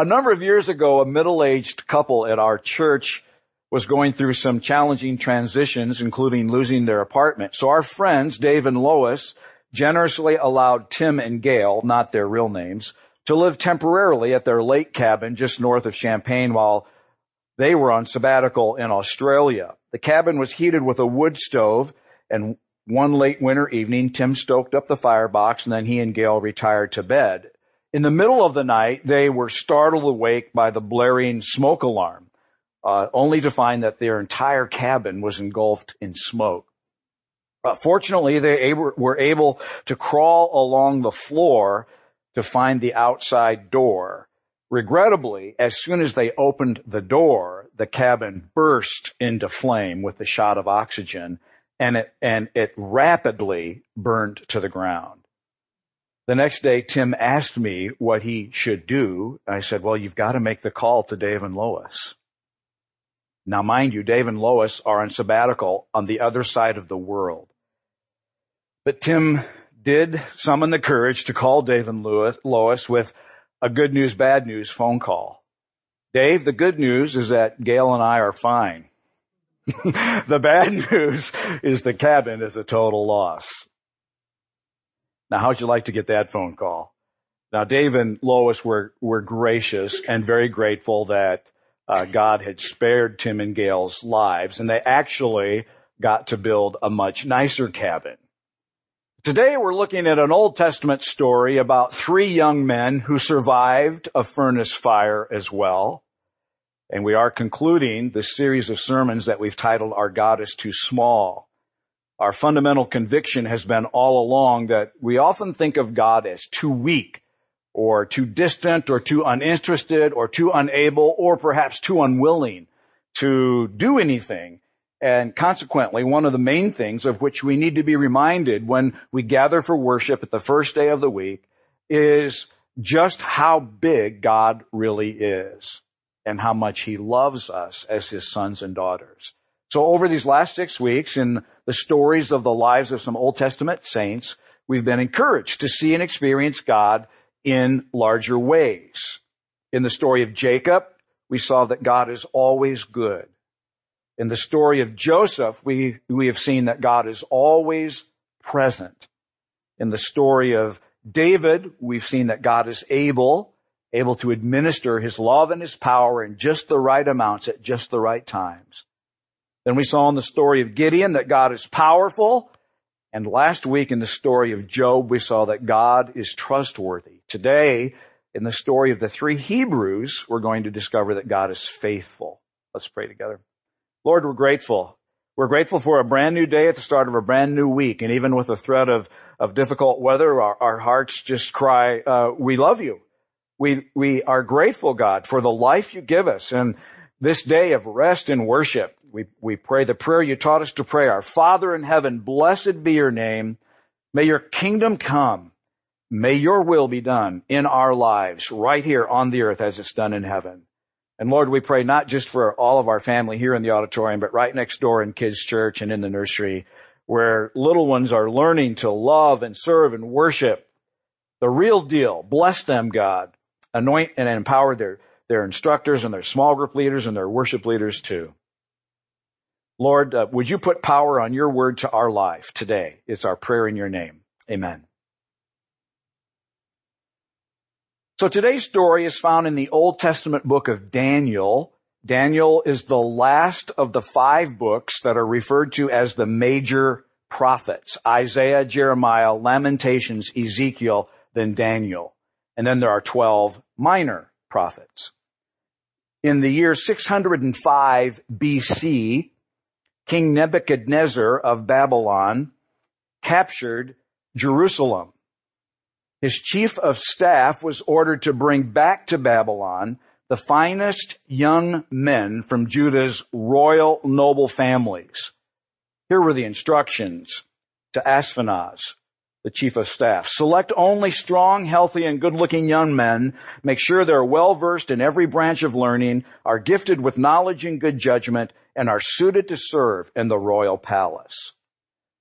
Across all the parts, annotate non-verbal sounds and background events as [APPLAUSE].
A number of years ago, a middle-aged couple at our church was going through some challenging transitions, including losing their apartment. So our friends, Dave and Lois, generously allowed Tim and Gail, not their real names, to live temporarily at their lake cabin just north of Champaign while they were on sabbatical in Australia. The cabin was heated with a wood stove and one late winter evening, Tim stoked up the firebox and then he and Gail retired to bed. In the middle of the night, they were startled awake by the blaring smoke alarm, uh, only to find that their entire cabin was engulfed in smoke. Uh, fortunately, they were able to crawl along the floor to find the outside door. Regrettably, as soon as they opened the door, the cabin burst into flame with a shot of oxygen and it, and it rapidly burned to the ground. The next day, Tim asked me what he should do. I said, well, you've got to make the call to Dave and Lois. Now, mind you, Dave and Lois are on sabbatical on the other side of the world. But Tim did summon the courage to call Dave and Lois with a good news, bad news phone call. Dave, the good news is that Gail and I are fine. [LAUGHS] the bad [LAUGHS] news is the cabin is a total loss. Now, how'd you like to get that phone call? Now, Dave and Lois were, were gracious and very grateful that uh, God had spared Tim and Gail's lives, and they actually got to build a much nicer cabin. Today we're looking at an Old Testament story about three young men who survived a furnace fire as well. And we are concluding this series of sermons that we've titled Our God is Too Small. Our fundamental conviction has been all along that we often think of God as too weak or too distant or too uninterested or too unable or perhaps too unwilling to do anything. And consequently, one of the main things of which we need to be reminded when we gather for worship at the first day of the week is just how big God really is and how much he loves us as his sons and daughters. So over these last six weeks in the stories of the lives of some Old Testament saints, we've been encouraged to see and experience God in larger ways. In the story of Jacob, we saw that God is always good. In the story of Joseph, we, we have seen that God is always present. In the story of David, we've seen that God is able able to administer his love and his power in just the right amounts at just the right times. Then we saw in the story of Gideon that God is powerful. And last week in the story of Job, we saw that God is trustworthy. Today, in the story of the three Hebrews, we're going to discover that God is faithful. Let's pray together. Lord, we're grateful. We're grateful for a brand new day at the start of a brand new week. And even with the threat of, of difficult weather, our, our hearts just cry, uh, we love you. We, we are grateful, God, for the life you give us and this day of rest and worship. We, we pray the prayer you taught us to pray. Our Father in heaven, blessed be your name. May your kingdom come. May your will be done in our lives right here on the earth as it's done in heaven. And Lord, we pray not just for all of our family here in the auditorium, but right next door in kids church and in the nursery where little ones are learning to love and serve and worship the real deal. Bless them, God anoint and empower their, their instructors and their small group leaders and their worship leaders too. Lord, uh, would you put power on your word to our life today? It's our prayer in your name. Amen. So today's story is found in the Old Testament book of Daniel. Daniel is the last of the five books that are referred to as the major prophets. Isaiah, Jeremiah, Lamentations, Ezekiel, then Daniel. And then there are 12 minor prophets. In the year 605 BC, King Nebuchadnezzar of Babylon captured Jerusalem. His chief of staff was ordered to bring back to Babylon the finest young men from Judah's royal noble families. Here were the instructions to Ashpenaz, the chief of staff. Select only strong, healthy, and good-looking young men. Make sure they're well-versed in every branch of learning, are gifted with knowledge and good judgment, and are suited to serve in the royal palace.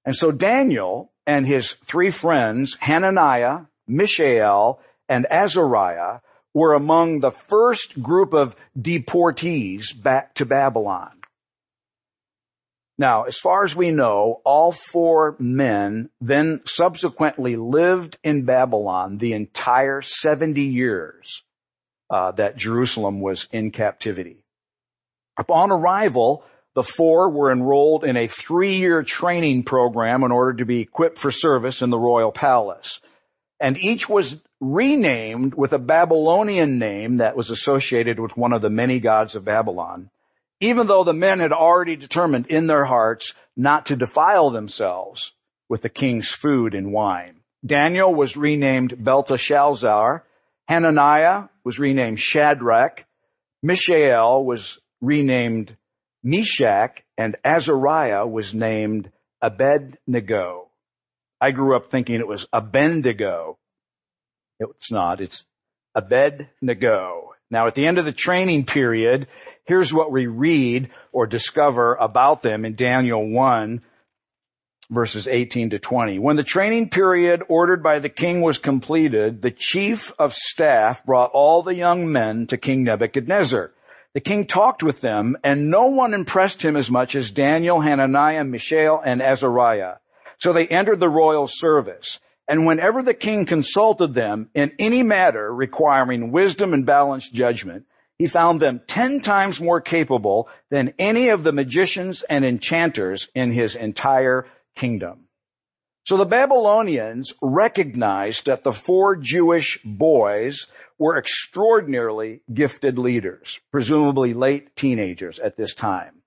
And so Daniel and his three friends, Hananiah, Mishael, and Azariah, were among the first group of deportees back to Babylon. Now, as far as we know, all four men then subsequently lived in Babylon the entire 70 years uh, that Jerusalem was in captivity. Upon arrival, the four were enrolled in a three-year training program in order to be equipped for service in the royal palace. And each was renamed with a Babylonian name that was associated with one of the many gods of Babylon even though the men had already determined in their hearts not to defile themselves with the king's food and wine. Daniel was renamed Belteshazzar. Hananiah was renamed Shadrach. Mishael was renamed Meshach and Azariah was named Abednego. I grew up thinking it was Abednego. It's not. It's Abednego. Now at the end of the training period, Here's what we read or discover about them in Daniel 1 verses 18 to 20. When the training period ordered by the king was completed, the chief of staff brought all the young men to King Nebuchadnezzar. The king talked with them and no one impressed him as much as Daniel, Hananiah, Mishael, and Azariah. So they entered the royal service. And whenever the king consulted them in any matter requiring wisdom and balanced judgment, he found them ten times more capable than any of the magicians and enchanters in his entire kingdom. So the Babylonians recognized that the four Jewish boys were extraordinarily gifted leaders, presumably late teenagers at this time.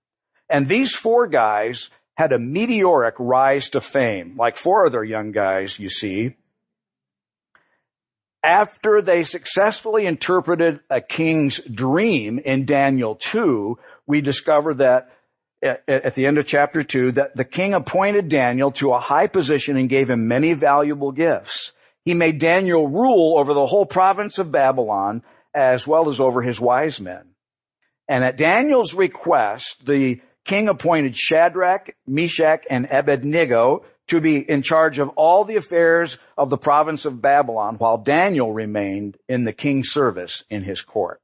And these four guys had a meteoric rise to fame, like four other young guys, you see, after they successfully interpreted a king's dream in Daniel 2, we discover that at the end of chapter 2 that the king appointed Daniel to a high position and gave him many valuable gifts. He made Daniel rule over the whole province of Babylon as well as over his wise men. And at Daniel's request, the king appointed Shadrach, Meshach, and Abednego to be in charge of all the affairs of the province of Babylon while Daniel remained in the king's service in his court.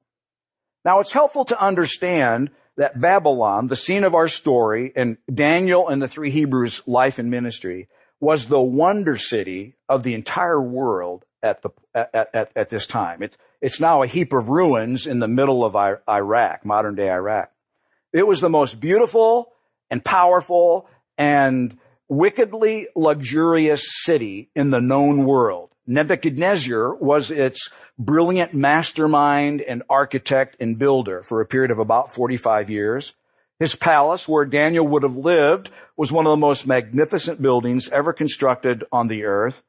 Now it's helpful to understand that Babylon, the scene of our story and Daniel and the three Hebrews life and ministry was the wonder city of the entire world at the, at, at, at this time. It's, it's now a heap of ruins in the middle of Iraq, modern day Iraq. It was the most beautiful and powerful and wickedly luxurious city in the known world. Nebuchadnezzar was its brilliant mastermind and architect and builder for a period of about 45 years. His palace, where Daniel would have lived, was one of the most magnificent buildings ever constructed on the earth.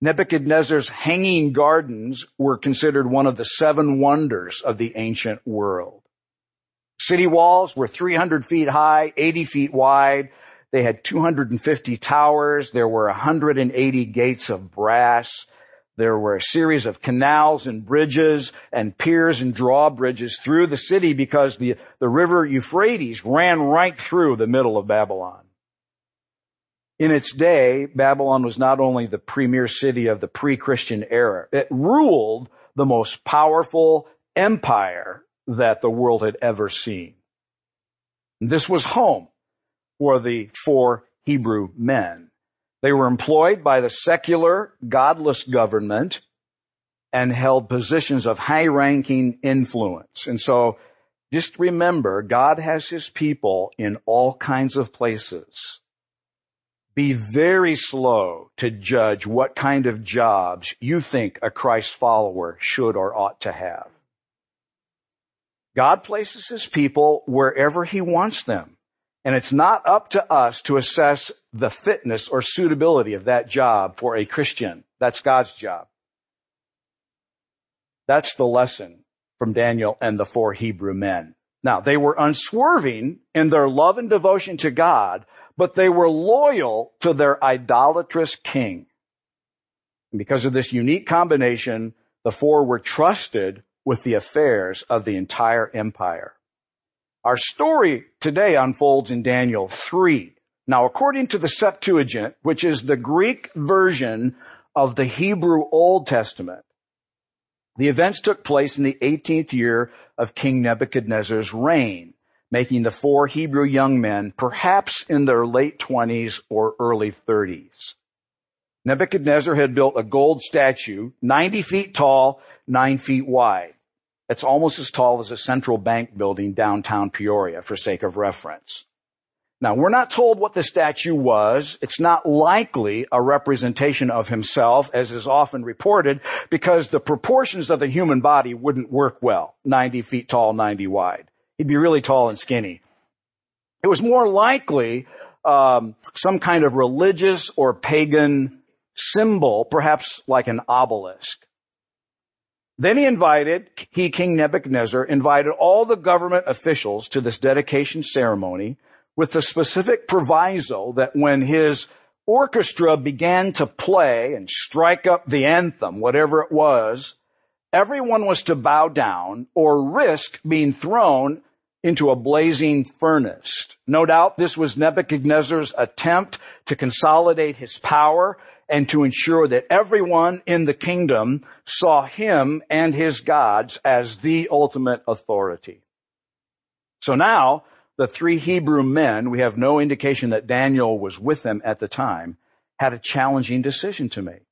Nebuchadnezzar's hanging gardens were considered one of the seven wonders of the ancient world. City walls were 300 feet high, 80 feet wide, they had 250 towers. There were 180 gates of brass. There were a series of canals and bridges and piers and drawbridges through the city because the, the river Euphrates ran right through the middle of Babylon. In its day, Babylon was not only the premier city of the pre-Christian era, it ruled the most powerful empire that the world had ever seen. This was home for the four Hebrew men. They were employed by the secular, godless government and held positions of high ranking influence. And so just remember, God has his people in all kinds of places. Be very slow to judge what kind of jobs you think a Christ follower should or ought to have. God places his people wherever he wants them. And it's not up to us to assess the fitness or suitability of that job for a Christian. That's God's job. That's the lesson from Daniel and the four Hebrew men. Now, they were unswerving in their love and devotion to God, but they were loyal to their idolatrous king. And because of this unique combination, the four were trusted with the affairs of the entire empire. Our story today unfolds in Daniel 3. Now, according to the Septuagint, which is the Greek version of the Hebrew Old Testament, The events took place in the 18th year of King Nebuchadnezzar's reign, making the four Hebrew young men perhaps in their late 20s or early 30s. Nebuchadnezzar had built a gold statue, 90 feet tall, 9 feet wide. It's almost as tall as a central bank building downtown Peoria for sake of reference. Now, we're not told what the statue was. It's not likely a representation of himself, as is often reported, because the proportions of the human body wouldn't work well. 90 feet tall, 90 wide. He'd be really tall and skinny. It was more likely um, some kind of religious or pagan symbol, perhaps like an obelisk. Then he invited, he, King Nebuchadnezzar, invited all the government officials to this dedication ceremony with the specific proviso that when his orchestra began to play and strike up the anthem, whatever it was, everyone was to bow down or risk being thrown into a blazing furnace. No doubt this was Nebuchadnezzar's attempt to consolidate his power and to ensure that everyone in the kingdom saw him and his gods as the ultimate authority. So now the three Hebrew men, we have no indication that Daniel was with them at the time, had a challenging decision to make.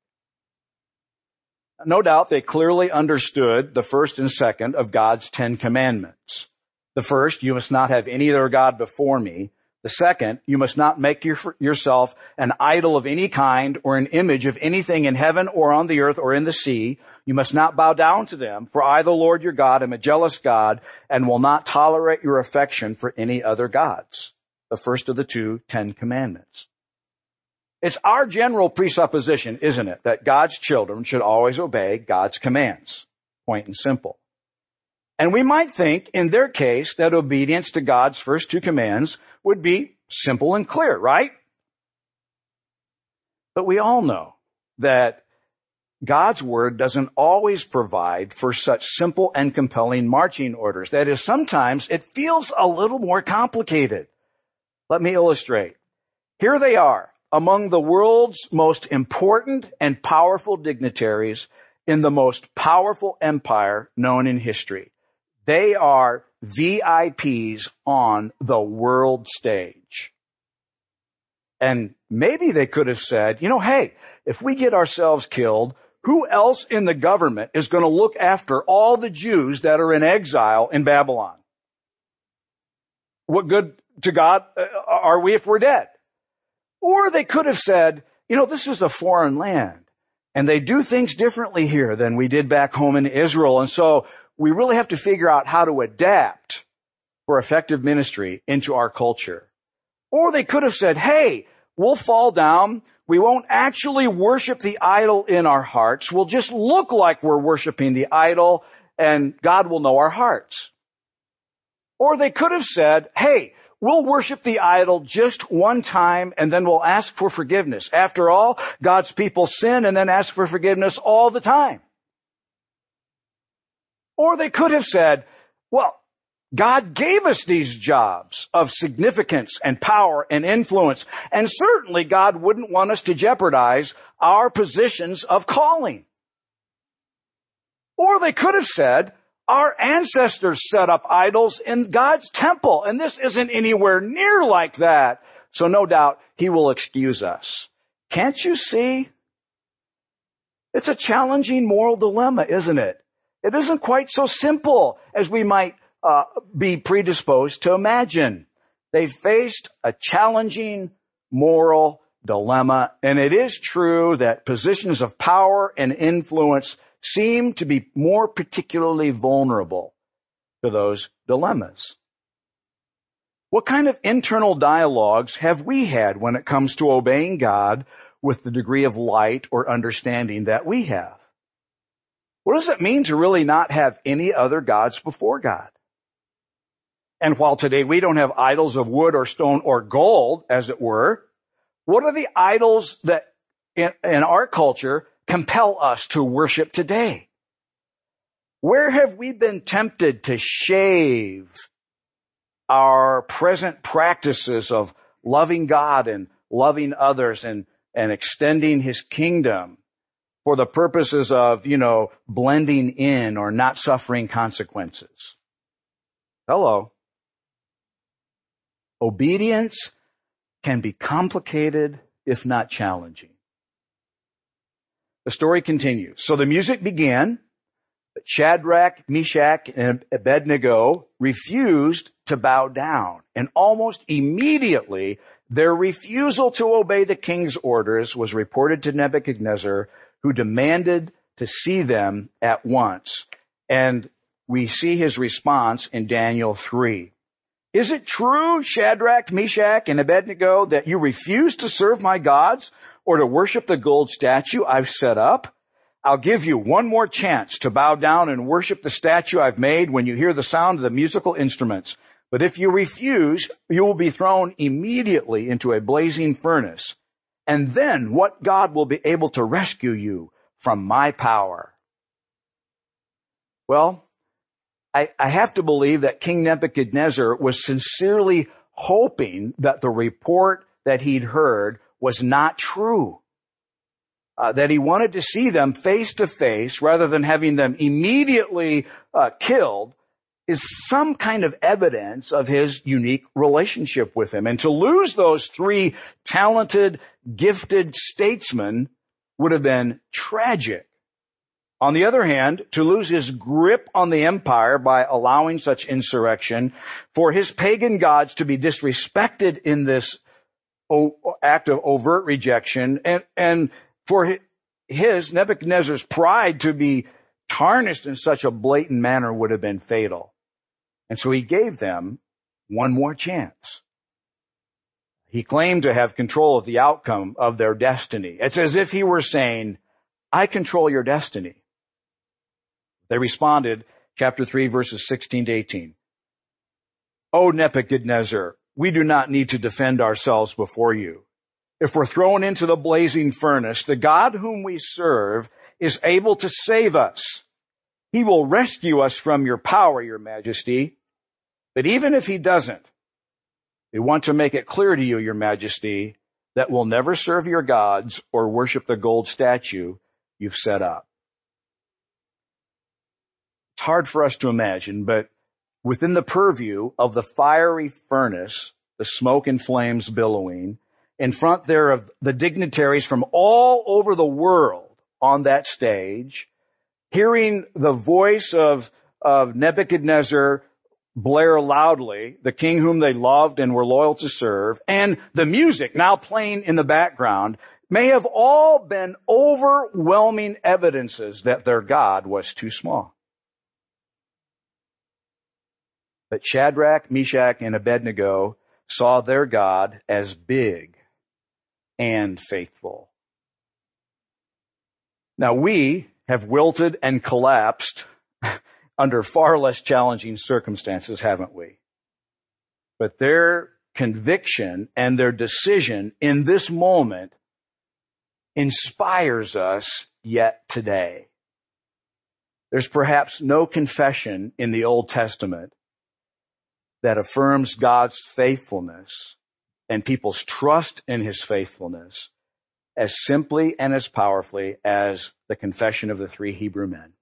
No doubt they clearly understood the first and second of God's Ten Commandments. The first, you must not have any other God before me. The second, you must not make your, yourself an idol of any kind or an image of anything in heaven or on the earth or in the sea. You must not bow down to them, for I, the Lord your God, am a jealous God and will not tolerate your affection for any other gods. The first of the two Ten Commandments. It's our general presupposition, isn't it, that God's children should always obey God's commands. Point and simple. And we might think in their case that obedience to God's first two commands would be simple and clear, right? But we all know that God's word doesn't always provide for such simple and compelling marching orders. That is, sometimes it feels a little more complicated. Let me illustrate. Here they are, among the world's most important and powerful dignitaries in the most powerful empire known in history. They are VIPs on the world stage. And maybe they could have said, you know, hey, if we get ourselves killed, who else in the government is going to look after all the Jews that are in exile in Babylon? What good to God uh, are we if we're dead? Or they could have said, you know, this is a foreign land and they do things differently here than we did back home in Israel. And so we really have to figure out how to adapt for effective ministry into our culture. Or they could have said, hey, we'll fall down. We won't actually worship the idol in our hearts. We'll just look like we're worshiping the idol and God will know our hearts. Or they could have said, hey, we'll worship the idol just one time and then we'll ask for forgiveness. After all, God's people sin and then ask for forgiveness all the time. Or they could have said, well, God gave us these jobs of significance and power and influence, and certainly God wouldn't want us to jeopardize our positions of calling. Or they could have said, our ancestors set up idols in God's temple, and this isn't anywhere near like that. So no doubt he will excuse us. Can't you see? It's a challenging moral dilemma, isn't it? It isn't quite so simple as we might uh, be predisposed to imagine. They faced a challenging moral dilemma, and it is true that positions of power and influence seem to be more particularly vulnerable to those dilemmas. What kind of internal dialogues have we had when it comes to obeying God with the degree of light or understanding that we have? What does it mean to really not have any other gods before God? And while today we don't have idols of wood or stone or gold, as it were, what are the idols that in, in our culture compel us to worship today? Where have we been tempted to shave our present practices of loving God and loving others and, and extending his kingdom for the purposes of, you know, blending in or not suffering consequences. Hello. Obedience can be complicated, if not challenging. The story continues. So the music began, but Shadrach, Meshach, and Abednego refused to bow down. And almost immediately, their refusal to obey the king's orders was reported to Nebuchadnezzar, who demanded to see them at once. And we see his response in Daniel 3. Is it true, Shadrach, Meshach, and Abednego, that you refuse to serve my gods or to worship the gold statue I've set up? I'll give you one more chance to bow down and worship the statue I've made when you hear the sound of the musical instruments. But if you refuse, you will be thrown immediately into a blazing furnace. And then what God will be able to rescue you from my power? Well, I, I have to believe that King Nebuchadnezzar was sincerely hoping that the report that he'd heard was not true. Uh, that he wanted to see them face to face rather than having them immediately uh, killed is some kind of evidence of his unique relationship with him. And to lose those three talented, gifted statesmen would have been tragic. On the other hand, to lose his grip on the empire by allowing such insurrection, for his pagan gods to be disrespected in this act of overt rejection, and, and for his, Nebuchadnezzar's pride to be tarnished in such a blatant manner would have been fatal. And so he gave them one more chance. He claimed to have control of the outcome of their destiny. It's as if he were saying, I control your destiny. They responded, chapter 3 verses 16 to 18. O Nebuchadnezzar, we do not need to defend ourselves before you. If we're thrown into the blazing furnace, the God whom we serve is able to save us. He will rescue us from your power, your majesty. But even if he doesn't, we want to make it clear to you, your majesty, that we'll never serve your gods or worship the gold statue you've set up. It's hard for us to imagine, but within the purview of the fiery furnace, the smoke and flames billowing, in front there of the dignitaries from all over the world on that stage, hearing the voice of, of Nebuchadnezzar blare loudly, the king whom they loved and were loyal to serve, and the music now playing in the background may have all been overwhelming evidences that their God was too small. But Shadrach, Meshach, and Abednego saw their God as big and faithful. Now we have wilted and collapsed under far less challenging circumstances, haven't we? But their conviction and their decision in this moment inspires us yet today. There's perhaps no confession in the Old Testament that affirms God's faithfulness and people's trust in his faithfulness as simply and as powerfully as the confession of the three Hebrew men.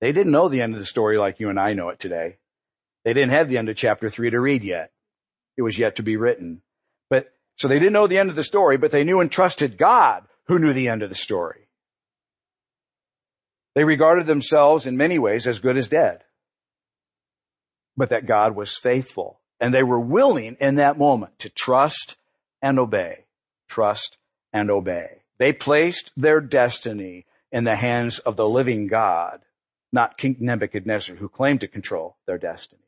They didn't know the end of the story like you and I know it today. They didn't have the end of chapter three to read yet. It was yet to be written. But, so they didn't know the end of the story, but they knew and trusted God who knew the end of the story. They regarded themselves in many ways as good as dead but that God was faithful. And they were willing in that moment to trust and obey. Trust and obey. They placed their destiny in the hands of the living God, not King Nebuchadnezzar, who claimed to control their destiny.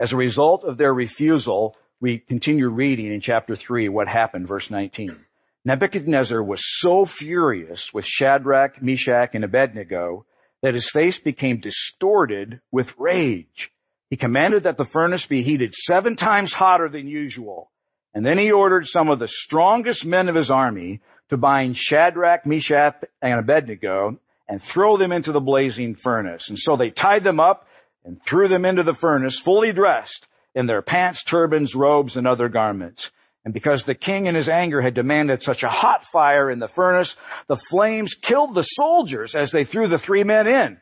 As a result of their refusal, we continue reading in chapter 3 what happened, verse 19. Nebuchadnezzar was so furious with Shadrach, Meshach, and Abednego that his face became distorted with rage. He commanded that the furnace be heated seven times hotter than usual. And then he ordered some of the strongest men of his army to bind Shadrach, Meshach, and Abednego and throw them into the blazing furnace. And so they tied them up and threw them into the furnace fully dressed in their pants, turbans, robes, and other garments. And because the king in his anger had demanded such a hot fire in the furnace, the flames killed the soldiers as they threw the three men in.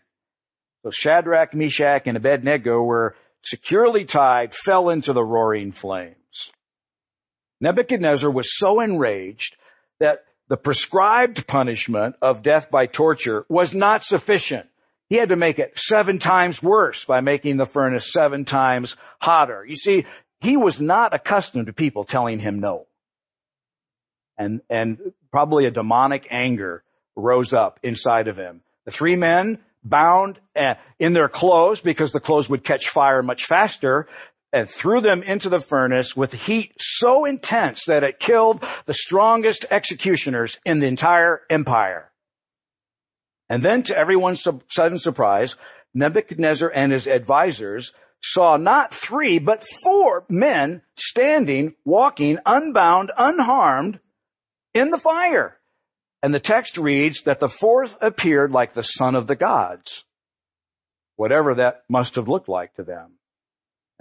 So Shadrach, Meshach, and Abednego were securely tied, fell into the roaring flames. Nebuchadnezzar was so enraged that the prescribed punishment of death by torture was not sufficient. He had to make it seven times worse by making the furnace seven times hotter. You see, he was not accustomed to people telling him no. And, and probably a demonic anger rose up inside of him. The three men bound eh, in their clothes because the clothes would catch fire much faster and threw them into the furnace with heat so intense that it killed the strongest executioners in the entire empire. And then to everyone's sudden surprise, Nebuchadnezzar and his advisors saw not three, but four men standing, walking, unbound, unharmed in the fire. And the text reads that the fourth appeared like the son of the gods. Whatever that must have looked like to them.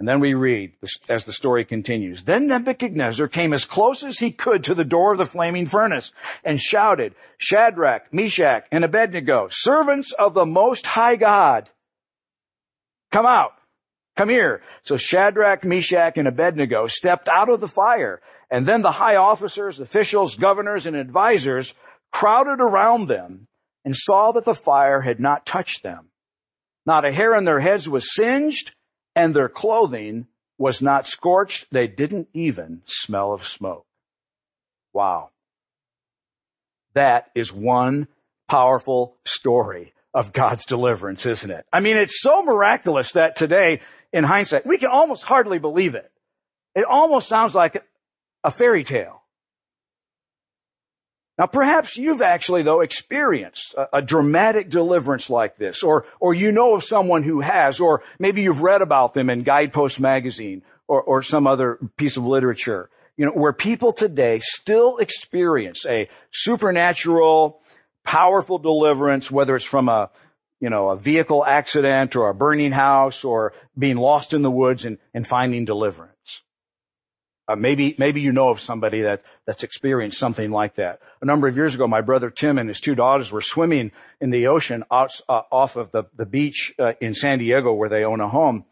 And then we read as the story continues. Then Nebuchadnezzar came as close as he could to the door of the flaming furnace and shouted, Shadrach, Meshach, and Abednego, servants of the most high God, come out. Come here. So Shadrach, Meshach, and Abednego stepped out of the fire. And then the high officers, officials, governors, and advisors crowded around them and saw that the fire had not touched them. Not a hair on their heads was singed and their clothing was not scorched. They didn't even smell of smoke. Wow. That is one powerful story of God's deliverance, isn't it? I mean, it's so miraculous that today in hindsight. We can almost hardly believe it. It almost sounds like a fairy tale. Now perhaps you've actually though experienced a, a, dramatic deliverance like this, or, or you know of someone who has, or maybe you've read about them in Guidepost magazine or, or some other piece of literature, you know, where people today still experience a supernatural, powerful deliverance, whether it's from a, you know, a vehicle accident or a burning house or being lost in the woods and, and finding deliverance. Uh, maybe, maybe you know of somebody that, that's experienced something like that. A number of years ago, my brother Tim and his two daughters were swimming in the ocean out, uh, off of the, the beach uh, in San Diego where they own a home.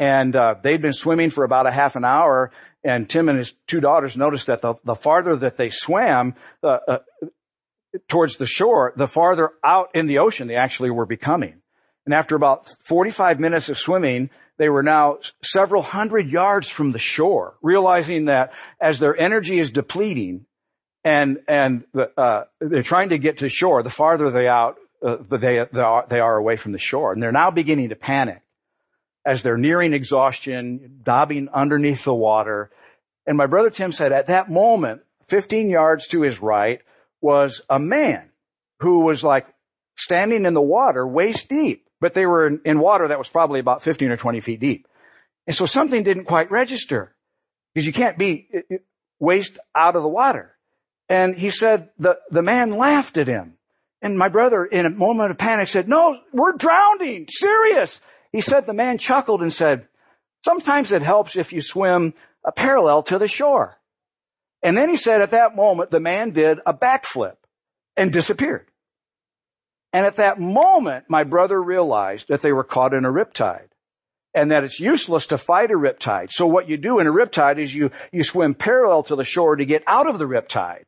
And, uh, they'd been swimming for about a half an hour and Tim and his two daughters noticed that the, the farther that they swam, uh, uh, towards the shore, the farther out in the ocean they actually were becoming. And after about 45 minutes of swimming, they were now several hundred yards from the shore, realizing that as their energy is depleting and, and, uh, they're trying to get to shore, the farther they out, uh, they, they are, they are away from the shore. And they're now beginning to panic as they're nearing exhaustion, dabbing underneath the water. And my brother Tim said at that moment, 15 yards to his right, was a man who was like standing in the water waist deep, but they were in, water that was probably about 15 or 20 feet deep. And so something didn't quite register because you can't be uh, uh, waist out of the water. And he said the, the man laughed at him. And my brother in a moment of panic said, no, we're drowning. Serious. He said the man chuckled and said, sometimes it helps if you swim uh, parallel to the shore. And then he said at that moment, the man did a backflip and disappeared. And at that moment, my brother realized that they were caught in a riptide and that it's useless to fight a riptide. So what you do in a riptide is you, you swim parallel to the shore to get out of the riptide.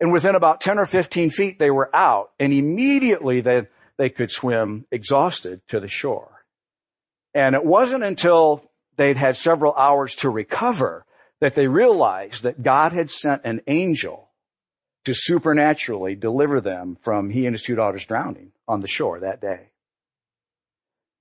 And within about 10 or 15 feet, they were out and immediately they, they could swim exhausted to the shore. And it wasn't until they'd had several hours to recover that they realized that God had sent an angel to supernaturally deliver them from he and his two daughters drowning on the shore that day.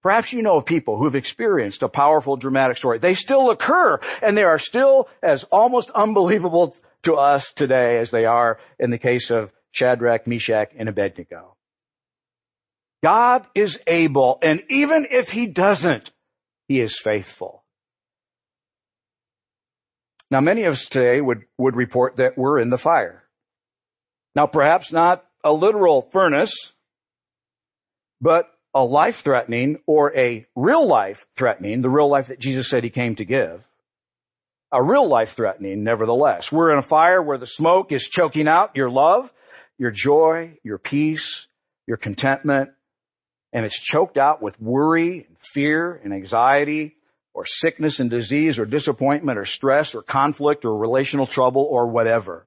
Perhaps you know of people who've experienced a powerful dramatic story. They still occur and they are still as almost unbelievable to us today as they are in the case of Shadrach, Meshach, and Abednego. God is able, and even if he doesn't, he is faithful. Now many of us today would, would report that we're in the fire. Now perhaps not a literal furnace, but a life threatening or a real life threatening, the real life that Jesus said he came to give, a real life threatening nevertheless. We're in a fire where the smoke is choking out your love, your joy, your peace, your contentment, and it's choked out with worry and fear and anxiety or sickness and disease or disappointment or stress or conflict or relational trouble or whatever.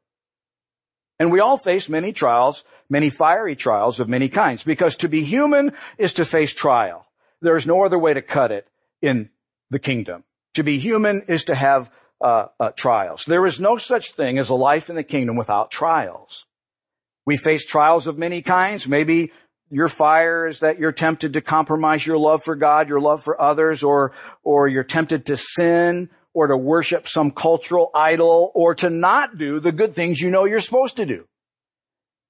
And we all face many trials, many fiery trials of many kinds because to be human is to face trial. There is no other way to cut it in the kingdom. To be human is to have uh, uh, trials. There is no such thing as a life in the kingdom without trials. We face trials of many kinds. Maybe your fire is that you're tempted to compromise your love for God, your love for others, or, or you're tempted to sin, or to worship some cultural idol, or to not do the good things you know you're supposed to do.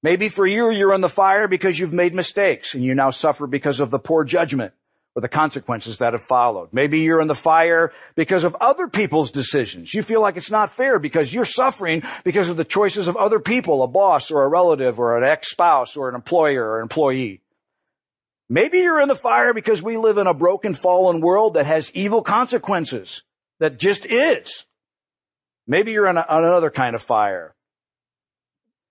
Maybe for you, you're in the fire because you've made mistakes and you now suffer because of the poor judgment or the consequences that have followed. Maybe you're in the fire because of other people's decisions. You feel like it's not fair because you're suffering because of the choices of other people, a boss or a relative or an ex-spouse or an employer or employee. Maybe you're in the fire because we live in a broken fallen world that has evil consequences, that just is. Maybe you're on, a, on another kind of fire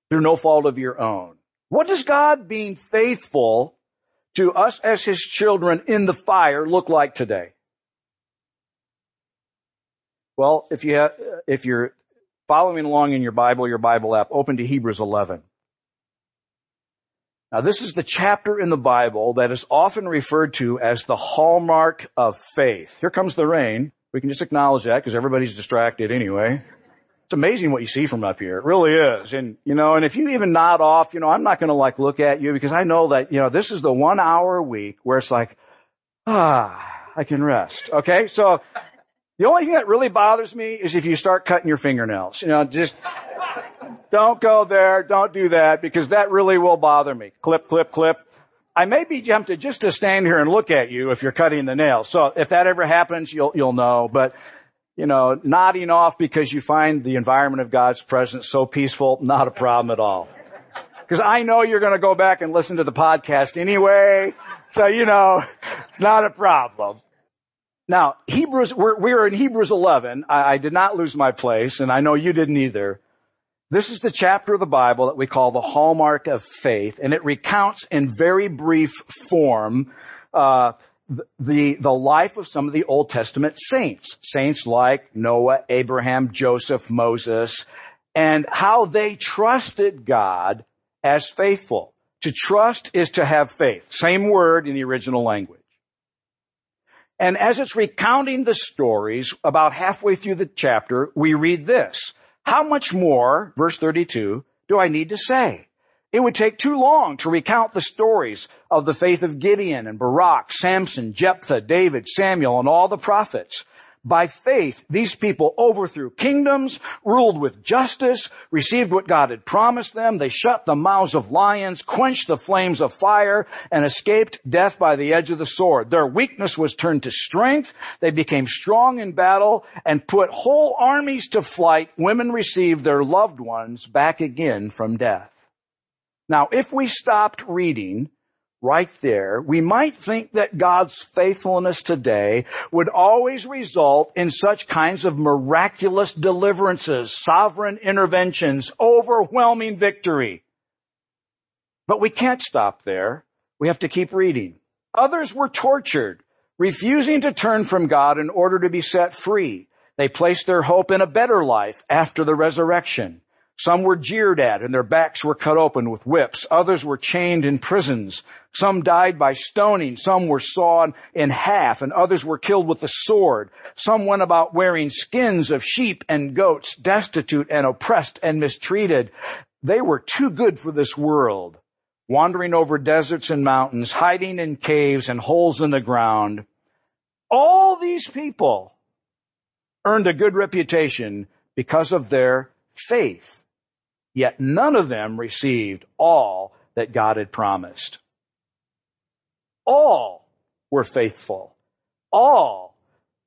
through no fault of your own. What does God being faithful to us as his children in the fire look like today? Well, if you have, if you're following along in your Bible, your Bible app, open to Hebrews 11. Now this is the chapter in the Bible that is often referred to as the hallmark of faith. Here comes the rain. We can just acknowledge that because everybody's distracted anyway. It's amazing what you see from up here. It really is. And, you know, and if you even nod off, you know, I'm not going to like look at you because I know that, you know, this is the one hour a week where it's like, ah, I can rest. Okay. So the only thing that really bothers me is if you start cutting your fingernails, you know, just don't go there. Don't do that because that really will bother me. Clip, clip, clip. I may be tempted just to stand here and look at you if you're cutting the nails. So if that ever happens, you'll, you'll know. But you know, nodding off because you find the environment of God's presence so peaceful, not a problem at all. Because I know you're going to go back and listen to the podcast anyway. So, you know, it's not a problem. Now, Hebrews, we're, we're in Hebrews 11. I, I did not lose my place, and I know you didn't either. This is the chapter of the Bible that we call the hallmark of faith, and it recounts in very brief form uh, the, the life of some of the Old Testament saints. Saints like Noah, Abraham, Joseph, Moses, and how they trusted God as faithful. To trust is to have faith. Same word in the original language. And as it's recounting the stories, about halfway through the chapter, we read this. How much more, verse 32, do I need to say? It would take too long to recount the stories of the faith of Gideon and Barak, Samson, Jephthah, David, Samuel, and all the prophets. By faith, these people overthrew kingdoms, ruled with justice, received what God had promised them. They shut the mouths of lions, quenched the flames of fire, and escaped death by the edge of the sword. Their weakness was turned to strength. They became strong in battle and put whole armies to flight. Women received their loved ones back again from death. Now, if we stopped reading right there, we might think that God's faithfulness today would always result in such kinds of miraculous deliverances, sovereign interventions, overwhelming victory. But we can't stop there. We have to keep reading. Others were tortured, refusing to turn from God in order to be set free. They placed their hope in a better life after the resurrection. Some were jeered at and their backs were cut open with whips. Others were chained in prisons. Some died by stoning. Some were sawn in half and others were killed with the sword. Some went about wearing skins of sheep and goats, destitute and oppressed and mistreated. They were too good for this world, wandering over deserts and mountains, hiding in caves and holes in the ground. All these people earned a good reputation because of their faith. Yet none of them received all that God had promised. All were faithful. All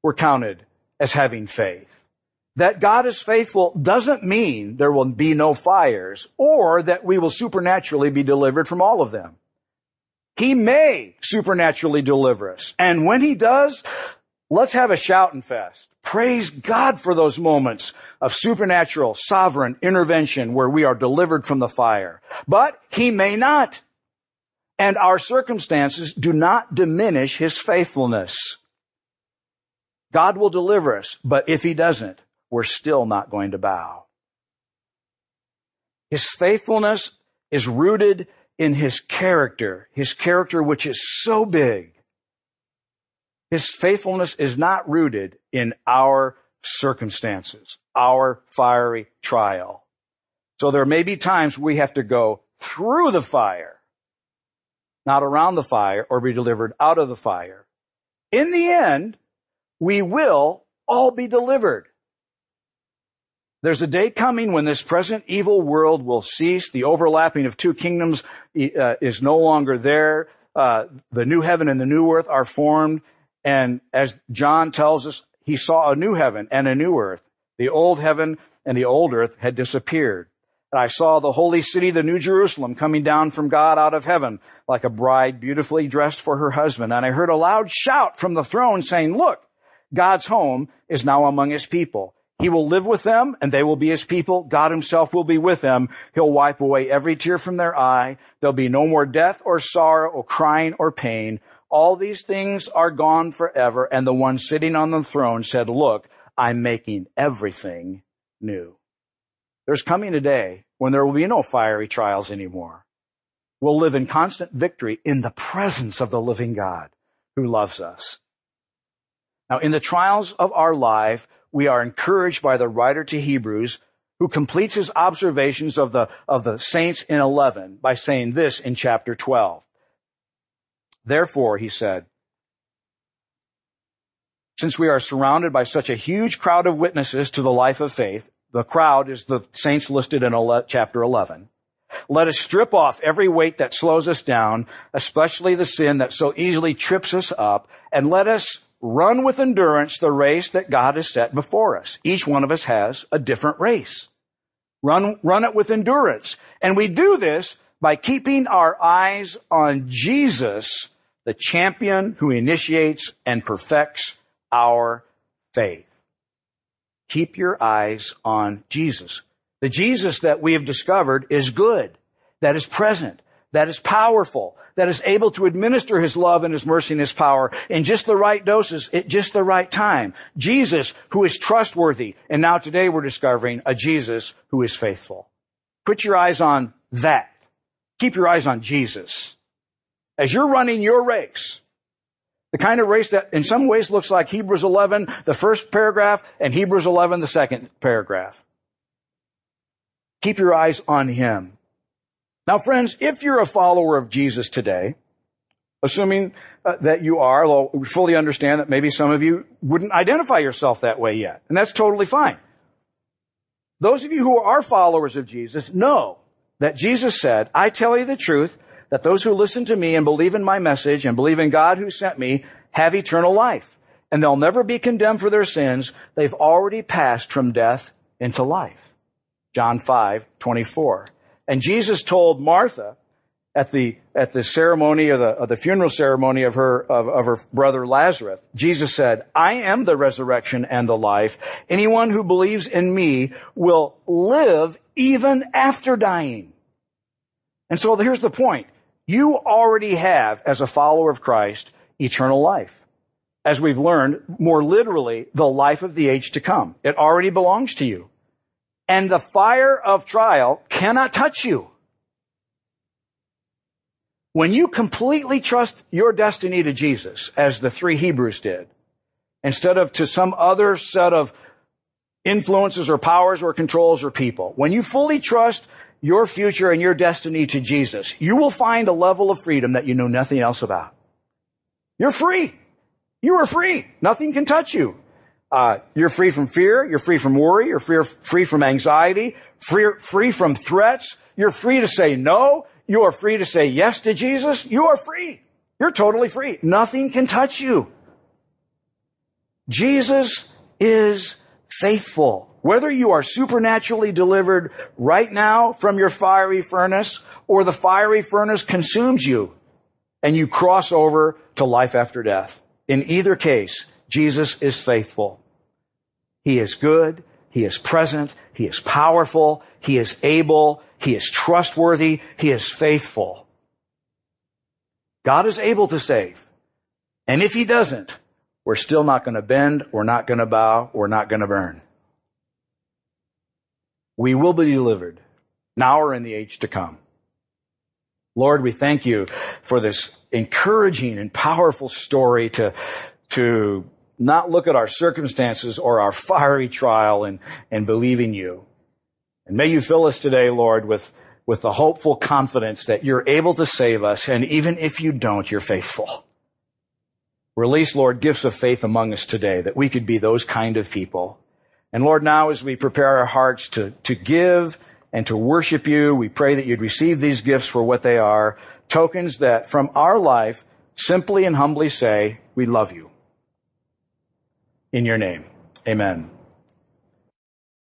were counted as having faith. That God is faithful doesn't mean there will be no fires or that we will supernaturally be delivered from all of them. He may supernaturally deliver us. And when he does, Let's have a shouting fest. Praise God for those moments of supernatural, sovereign intervention where we are delivered from the fire. But He may not. And our circumstances do not diminish His faithfulness. God will deliver us, but if He doesn't, we're still not going to bow. His faithfulness is rooted in His character, His character which is so big his faithfulness is not rooted in our circumstances, our fiery trial. So there may be times we have to go through the fire, not around the fire or be delivered out of the fire. In the end, we will all be delivered. There's a day coming when this present evil world will cease. The overlapping of two kingdoms uh, is no longer there. Uh, the new heaven and the new earth are formed. And as John tells us, he saw a new heaven and a new earth. The old heaven and the old earth had disappeared. And I saw the holy city, the new Jerusalem, coming down from God out of heaven, like a bride beautifully dressed for her husband. And I heard a loud shout from the throne saying, look, God's home is now among his people. He will live with them and they will be his people. God himself will be with them. He'll wipe away every tear from their eye. There'll be no more death or sorrow or crying or pain all these things are gone forever. And the one sitting on the throne said, look, I'm making everything new. There's coming a day when there will be no fiery trials anymore. We'll live in constant victory in the presence of the living God who loves us. Now, in the trials of our life, we are encouraged by the writer to Hebrews who completes his observations of the, of the saints in 11 by saying this in chapter 12. Therefore, he said, since we are surrounded by such a huge crowd of witnesses to the life of faith, the crowd is the saints listed in chapter 11. Let us strip off every weight that slows us down, especially the sin that so easily trips us up, and let us run with endurance the race that God has set before us. Each one of us has a different race. Run, run it with endurance. And we do this by keeping our eyes on Jesus, the champion who initiates and perfects our faith. Keep your eyes on Jesus. The Jesus that we have discovered is good, that is present, that is powerful, that is able to administer His love and His mercy and His power in just the right doses at just the right time. Jesus who is trustworthy. And now today we're discovering a Jesus who is faithful. Put your eyes on that. Keep your eyes on Jesus as you're running your race, the kind of race that in some ways looks like Hebrews 11, the first paragraph, and Hebrews 11, the second paragraph. Keep your eyes on Him. Now friends, if you're a follower of Jesus today, assuming uh, that you are, although we fully understand that maybe some of you wouldn't identify yourself that way yet, and that's totally fine. Those of you who are followers of Jesus know that Jesus said, I tell you the truth, that those who listen to me and believe in my message and believe in God who sent me have eternal life. And they'll never be condemned for their sins. They've already passed from death into life. John 5, 24. And Jesus told Martha at the, at the ceremony of the, of the funeral ceremony of her, of, of her brother Lazarus, Jesus said, I am the resurrection and the life. Anyone who believes in me will live even after dying. And so here's the point. You already have, as a follower of Christ, eternal life. As we've learned, more literally, the life of the age to come. It already belongs to you. And the fire of trial cannot touch you. When you completely trust your destiny to Jesus, as the three Hebrews did, instead of to some other set of influences or powers or controls or people, when you fully trust your future and your destiny to Jesus, you will find a level of freedom that you know nothing else about. You're free. You are free. Nothing can touch you. Uh, you're free from fear. You're free from worry. You're free, free from anxiety. Free, free from threats. You're free to say no. You are free to say yes to Jesus. You are free. You're totally free. Nothing can touch you. Jesus is faithful. Whether you are supernaturally delivered right now from your fiery furnace or the fiery furnace consumes you and you cross over to life after death. In either case, Jesus is faithful. He is good. He is present. He is powerful. He is able. He is trustworthy. He is faithful. God is able to save. And if he doesn't, we're still not going to bend. We're not going to bow. We're not going to burn. We will be delivered now or in the age to come. Lord, we thank you for this encouraging and powerful story to, to not look at our circumstances or our fiery trial and, and believe in you. And may you fill us today, Lord, with, with the hopeful confidence that you're able to save us. And even if you don't, you're faithful. Release, Lord, gifts of faith among us today that we could be those kind of people. And Lord, now as we prepare our hearts to, to give and to worship you. We pray that you'd receive these gifts for what they are, tokens that from our life simply and humbly say, we love you. In your name. Amen.